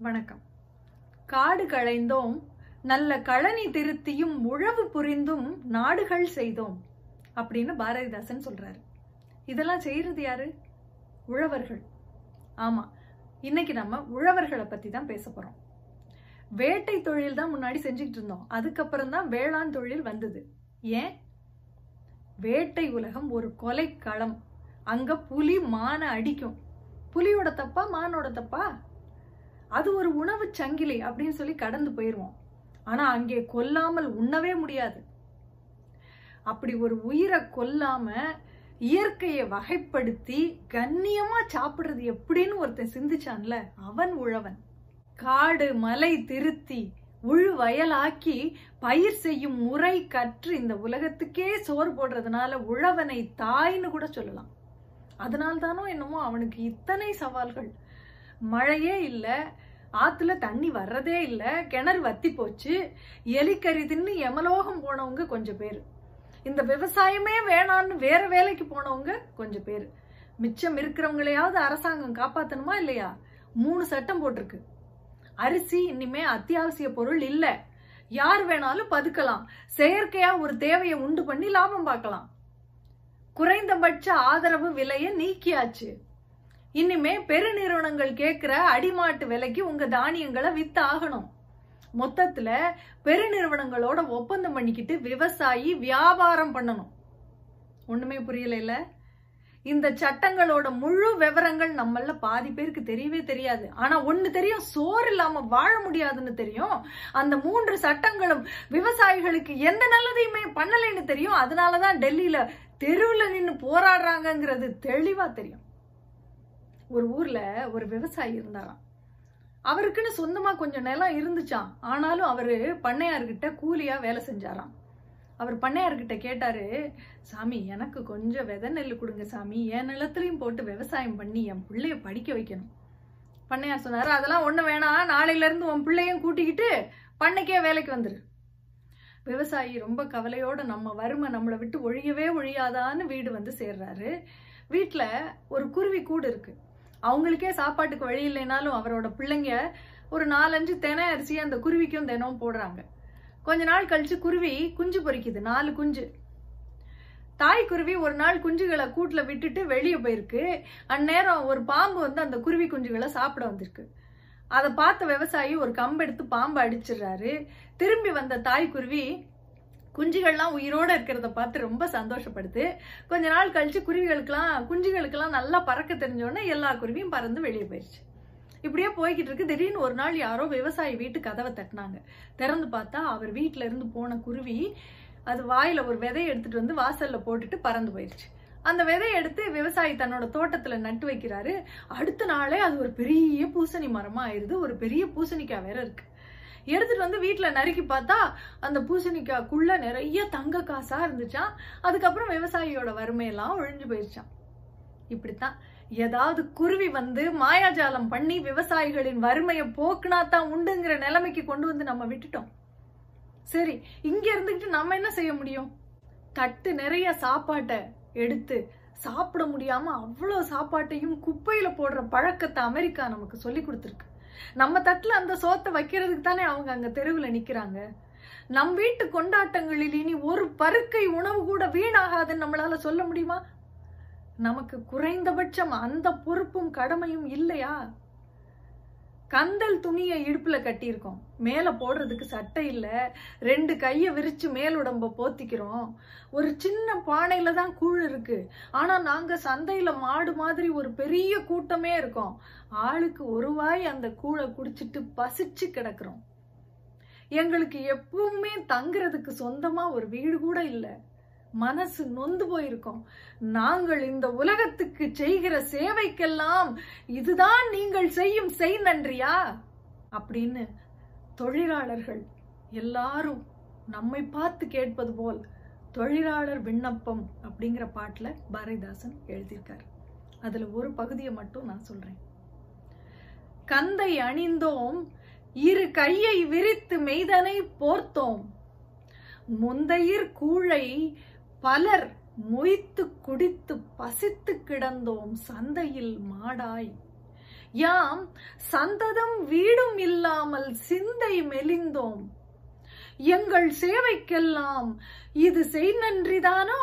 வணக்கம். காடு களைந்தோம் நல்ல கழனி திருத்தியும் உழவு புரிந்தும் நாடுகள் செய்தோம் அப்படின்னு பாரதிதாசன் சொல்றாரு. இதெல்லாம் செய்யறது யாரு? உழவர்கள். ஆமா இன்னைக்கு நம்ம உழவர்களை பத்தி தான் பேச போறோம். வேட்டை தொழில் தான் முன்னாடி செஞ்சுக்கிட்டு இருந்தோம். அதுக்கப்புறம் தான் வேளாண் தொழில் வந்தது. ஏன்? வேட்டை உலகம் ஒரு கொலைக்களம். அங்க புலி மானை அடிக்கும். புலியோட தப்பா மானோட தப்பா? அது ஒரு உணவு சங்கிலி அப்படின்னு சொல்லி கடந்து போயிடுவோம் ஆனா அங்கே கொல்லாமல் உண்ணவே முடியாது. அப்படி ஒரு உயிரை கொல்லாம இயற்கையை வகைப்படுத்தி கண்ணியமா சாப்பிடுறது எப்படின்னு ஒருத்தன் சிந்திச்சான்ல அவன் உழவன். காடு மலை திருத்தி உழு வயலாக்கி பயிர் செய்யும் முறை கற்று இந்த உலகத்துக்கே சோறு போடுறதுனால உழவனை தாய்னு கூட சொல்லலாம். அதனால்தானோ என்னமோ அவனுக்கு இத்தனை சவால்கள். மழையே இல்லை ஆற்றுல தண்ணி வர்றதே இல்லை கிணறு வத்தி போச்சு எலிக்கறி தின்னு எமலோகம் போனவங்க கொஞ்சம் பேர். இந்த விவசாயமே வேணான்னு வேற வேலைக்கு போனவங்க கொஞ்சம் பேர். மிச்சம் இருக்கிறவங்களையாவது அரசாங்கம் காப்பாற்றணுமா இல்லையா? மூணு சட்டம் போட்டிருக்கு. அரிசி இனிமே அத்தியாவசிய பொருள் இல்லை. யார் வேணாலும் பதுக்கலாம். செயற்கையா ஒரு தேவையை உண்டு பண்ணி லாபம் பார்க்கலாம். குறைந்தபட்ச ஆதரவு விலையை நீக்கியாச்சு. இனிமே பெருநிறுவனங்கள் கேட்குற அடிமாட்டு விலைக்கு உங்க தானியங்களை வித்து ஆகணும் மொத்தத்துல பெருநிறுவனங்களோட ஒப்பந்தம் பண்ணிக்கிட்டு விவசாயி வியாபாரம் பண்ணணும். ஒண்ணுமே புரியல இல்ல இந்த சட்டங்களோட முழு விவரங்கள் நம்மள பாதி பேருக்கு தெரியவே தெரியாது. ஆனா ஒண்ணு தெரியும் சோறு இல்லாம வாழ முடியாதுன்னு தெரியும். அந்த மூன்று சட்டங்களும் விவசாயிகளுக்கு எந்த நல்லதையுமே பண்ணலைன்னு தெரியும். அதனாலதான் டெல்லியில தெருவுல நின்று போராடுறாங்கங்கிறது தெளிவா தெரியும். ஒரு ஊர்ல ஒரு விவசாயி இருந்தாராம். அவருக்குன்னு சொந்தமா கொஞ்சம் நிலம் இருந்துச்சான் ஆனாலும் அவரு பண்ணையார்கிட்ட கூலியா வேலை செஞ்சாராம். அவர் பண்ணையார்கிட்ட கேட்டாரு சாமி எனக்கு கொஞ்சம் விதை நெல் கொடுங்க சாமி. என் நிலத்திலையும் போட்டு விவசாயம் பண்ணி என் பிள்ளைய படிக்க வைக்கணும். பண்ணையார் சொன்னாரு அதெல்லாம் ஒண்ணு வேணாம். நாளையில இருந்து உன் பிள்ளையும் கூட்டிக்கிட்டு பண்ணைக்கே வேலைக்கு வந்துரு. விவசாயி ரொம்ப கவலையோட நம்ம வறுமை நம்மளை விட்டு ஒழியவே ஒழியாதான்னு வீடு வந்து சேர்றாரு. வீட்டில் ஒரு குருவி கூடு இருக்குது அவங்களுக்கே சாப்பாட்டுக்கு வழி இல்லைனாலும் அவரோட பிள்ளைங்க ஒரு நாலஞ்சு தெனை அரிசி அந்த குருவிக்கும் தினமும் போடுறாங்க. கொஞ்ச நாள் கழிச்சு குருவி குஞ்சு பொறிக்குது நாலு குஞ்சு. தாய் குருவி ஒரு நாள் குஞ்சுகளை கூட்டில் விட்டுட்டு வெளியே போயிருக்கு. அந்நேரம் ஒரு பாம்பு வந்து அந்த குருவி குஞ்சுகளை சாப்பிட வந்திருக்கு. அதை பார்த்த விவசாயி ஒரு கம்பெடுத்து பாம்பை அடிச்சிடுறாரு. திரும்பி வந்த தாய் குருவி குஞ்சுகள்லாம் உயிரோட இருக்கிறத பார்த்து ரொம்ப சந்தோஷப்படுது. கொஞ்ச நாள் கழிச்சு குருவிகளுக்கெல்லாம் குஞ்சுகளுக்கெல்லாம் நல்லா பறக்க தெரிஞ்சோடனே எல்லா குருவியும் பறந்து வெளியே போயிடுச்சு இப்படியே போய்கிட்டு இருக்கு. திடீர்னு ஒரு நாள் யாரோ விவசாயி வீட்டு கதவை தட்டினாங்க. திறந்து பார்த்தா அவர் வீட்டில இருந்து போன குருவி அது வாயில ஒரு விதையை எடுத்துட்டு வந்து வாசல்ல போட்டுட்டு பறந்து போயிடுச்சு அந்த விதையை எடுத்து விவசாயி தன்னோட தோட்டத்துல நட்டு வைக்கிறாரு. அடுத்த நாளே அது ஒரு பெரிய பூசணி மரமா ஆயிருது ஒரு பெரிய பூசணிக்காய் வேற இருக்கு. எடுத்துட்டு வந்து வீட்டுல நறுக்கி பார்த்தா அந்த பூசணிக்காய்க்குள்ள நிறைய தங்க காசா இருந்துச்சான் அதுக்கப்புறம் விவசாயியோட வறுமையெல்லாம் ஒழிஞ்சு போயிருச்சான் இப்படித்தான். ஏதாவது குருவி வந்து மாயாஜாலம் பண்ணி விவசாயிகளின் வறுமையை போக்குனா தான் உண்டுங்கிற நிலைமைக்கு கொண்டு வந்து நம்ம விட்டுட்டோம். சரி இங்க இருந்துகிட்டு நம்ம என்ன செய்ய முடியும்? தட்டு நிறைய சாப்பாட்டை எடுத்து சாப்பிட முடியாம அவ்வளவு சாப்பாட்டையும் குப்பையில போடுற பழக்கத்தை அமெரிக்கா நமக்கு சொல்லி கொடுத்துருக்கு. நம்ம தட்டுல அந்த சோத்தை வைக்கிறதுக்கு தானே அவங்க அங்க தெருவுல நிக்கிறாங்க. நம் வீட்டு கொண்டாட்டங்களில் இனி ஒரு பருக்கை உணவு கூட வீணாகாதுன்னு நம்மளால சொல்ல முடியுமா? நமக்கு குறைந்தபட்சம் அந்த பொறுப்பும் கடமையும் இல்லையா? கந்தல் துணியை இடுப்புல கட்டியிருக்கோம். மேலே போடுறதுக்கு சட்டை இல்லை. ரெண்டு கையை விரிச்சு மேலுடம்ப போத்திக்கிறோம். ஒரு சின்ன பானையில தான் கூழ் இருக்கு. ஆனா நாங்க சந்தையில மாடு மாதிரி ஒரு பெரிய கூட்டமே இருக்கோம். ஆளுக்கு ஒரு வாய் அந்த கூழை குடிச்சிட்டு பசிச்சு கிடக்குறோம். எங்களுக்கு எப்பவுமே தங்குறதுக்கு சொந்தமா ஒரு வீடு கூட இல்லை. மனசு நொந்து போயிருக்கோம். நாங்கள் இந்த உலகத்துக்கு செய்கிற சேவைக்கெல்லாம் இதுதான் நீங்கள் செய்யும் செய் நன்றியா? அப்படின்னு தொழிலாளர்கள் எல்லாரும் நம்மை பார்த்து கேட்பது போல் தொழிலாளர் விண்ணப்பம் அப்படிங்கிற பாட்டுல பாரதிதாசன் எழுதியிருக்காரு. அதுல ஒரு பகுதியை மட்டும் நான் சொல்றேன். கந்தை அணிந்தோம் இரு கையை விரித்து மெய்தனை போர்த்தோம். முந்தையிர் கூழை பலர் மொய்த்து குடித்து பசித்து கிடந்தோம் சந்தையில் மாடாய். யாம் சந்ததம் வீடும் இல்லாமல் சிந்தை மெலிந்தோம். எங்கள் சேவைக்கெல்லாம் இது செய் நன்றிதானோ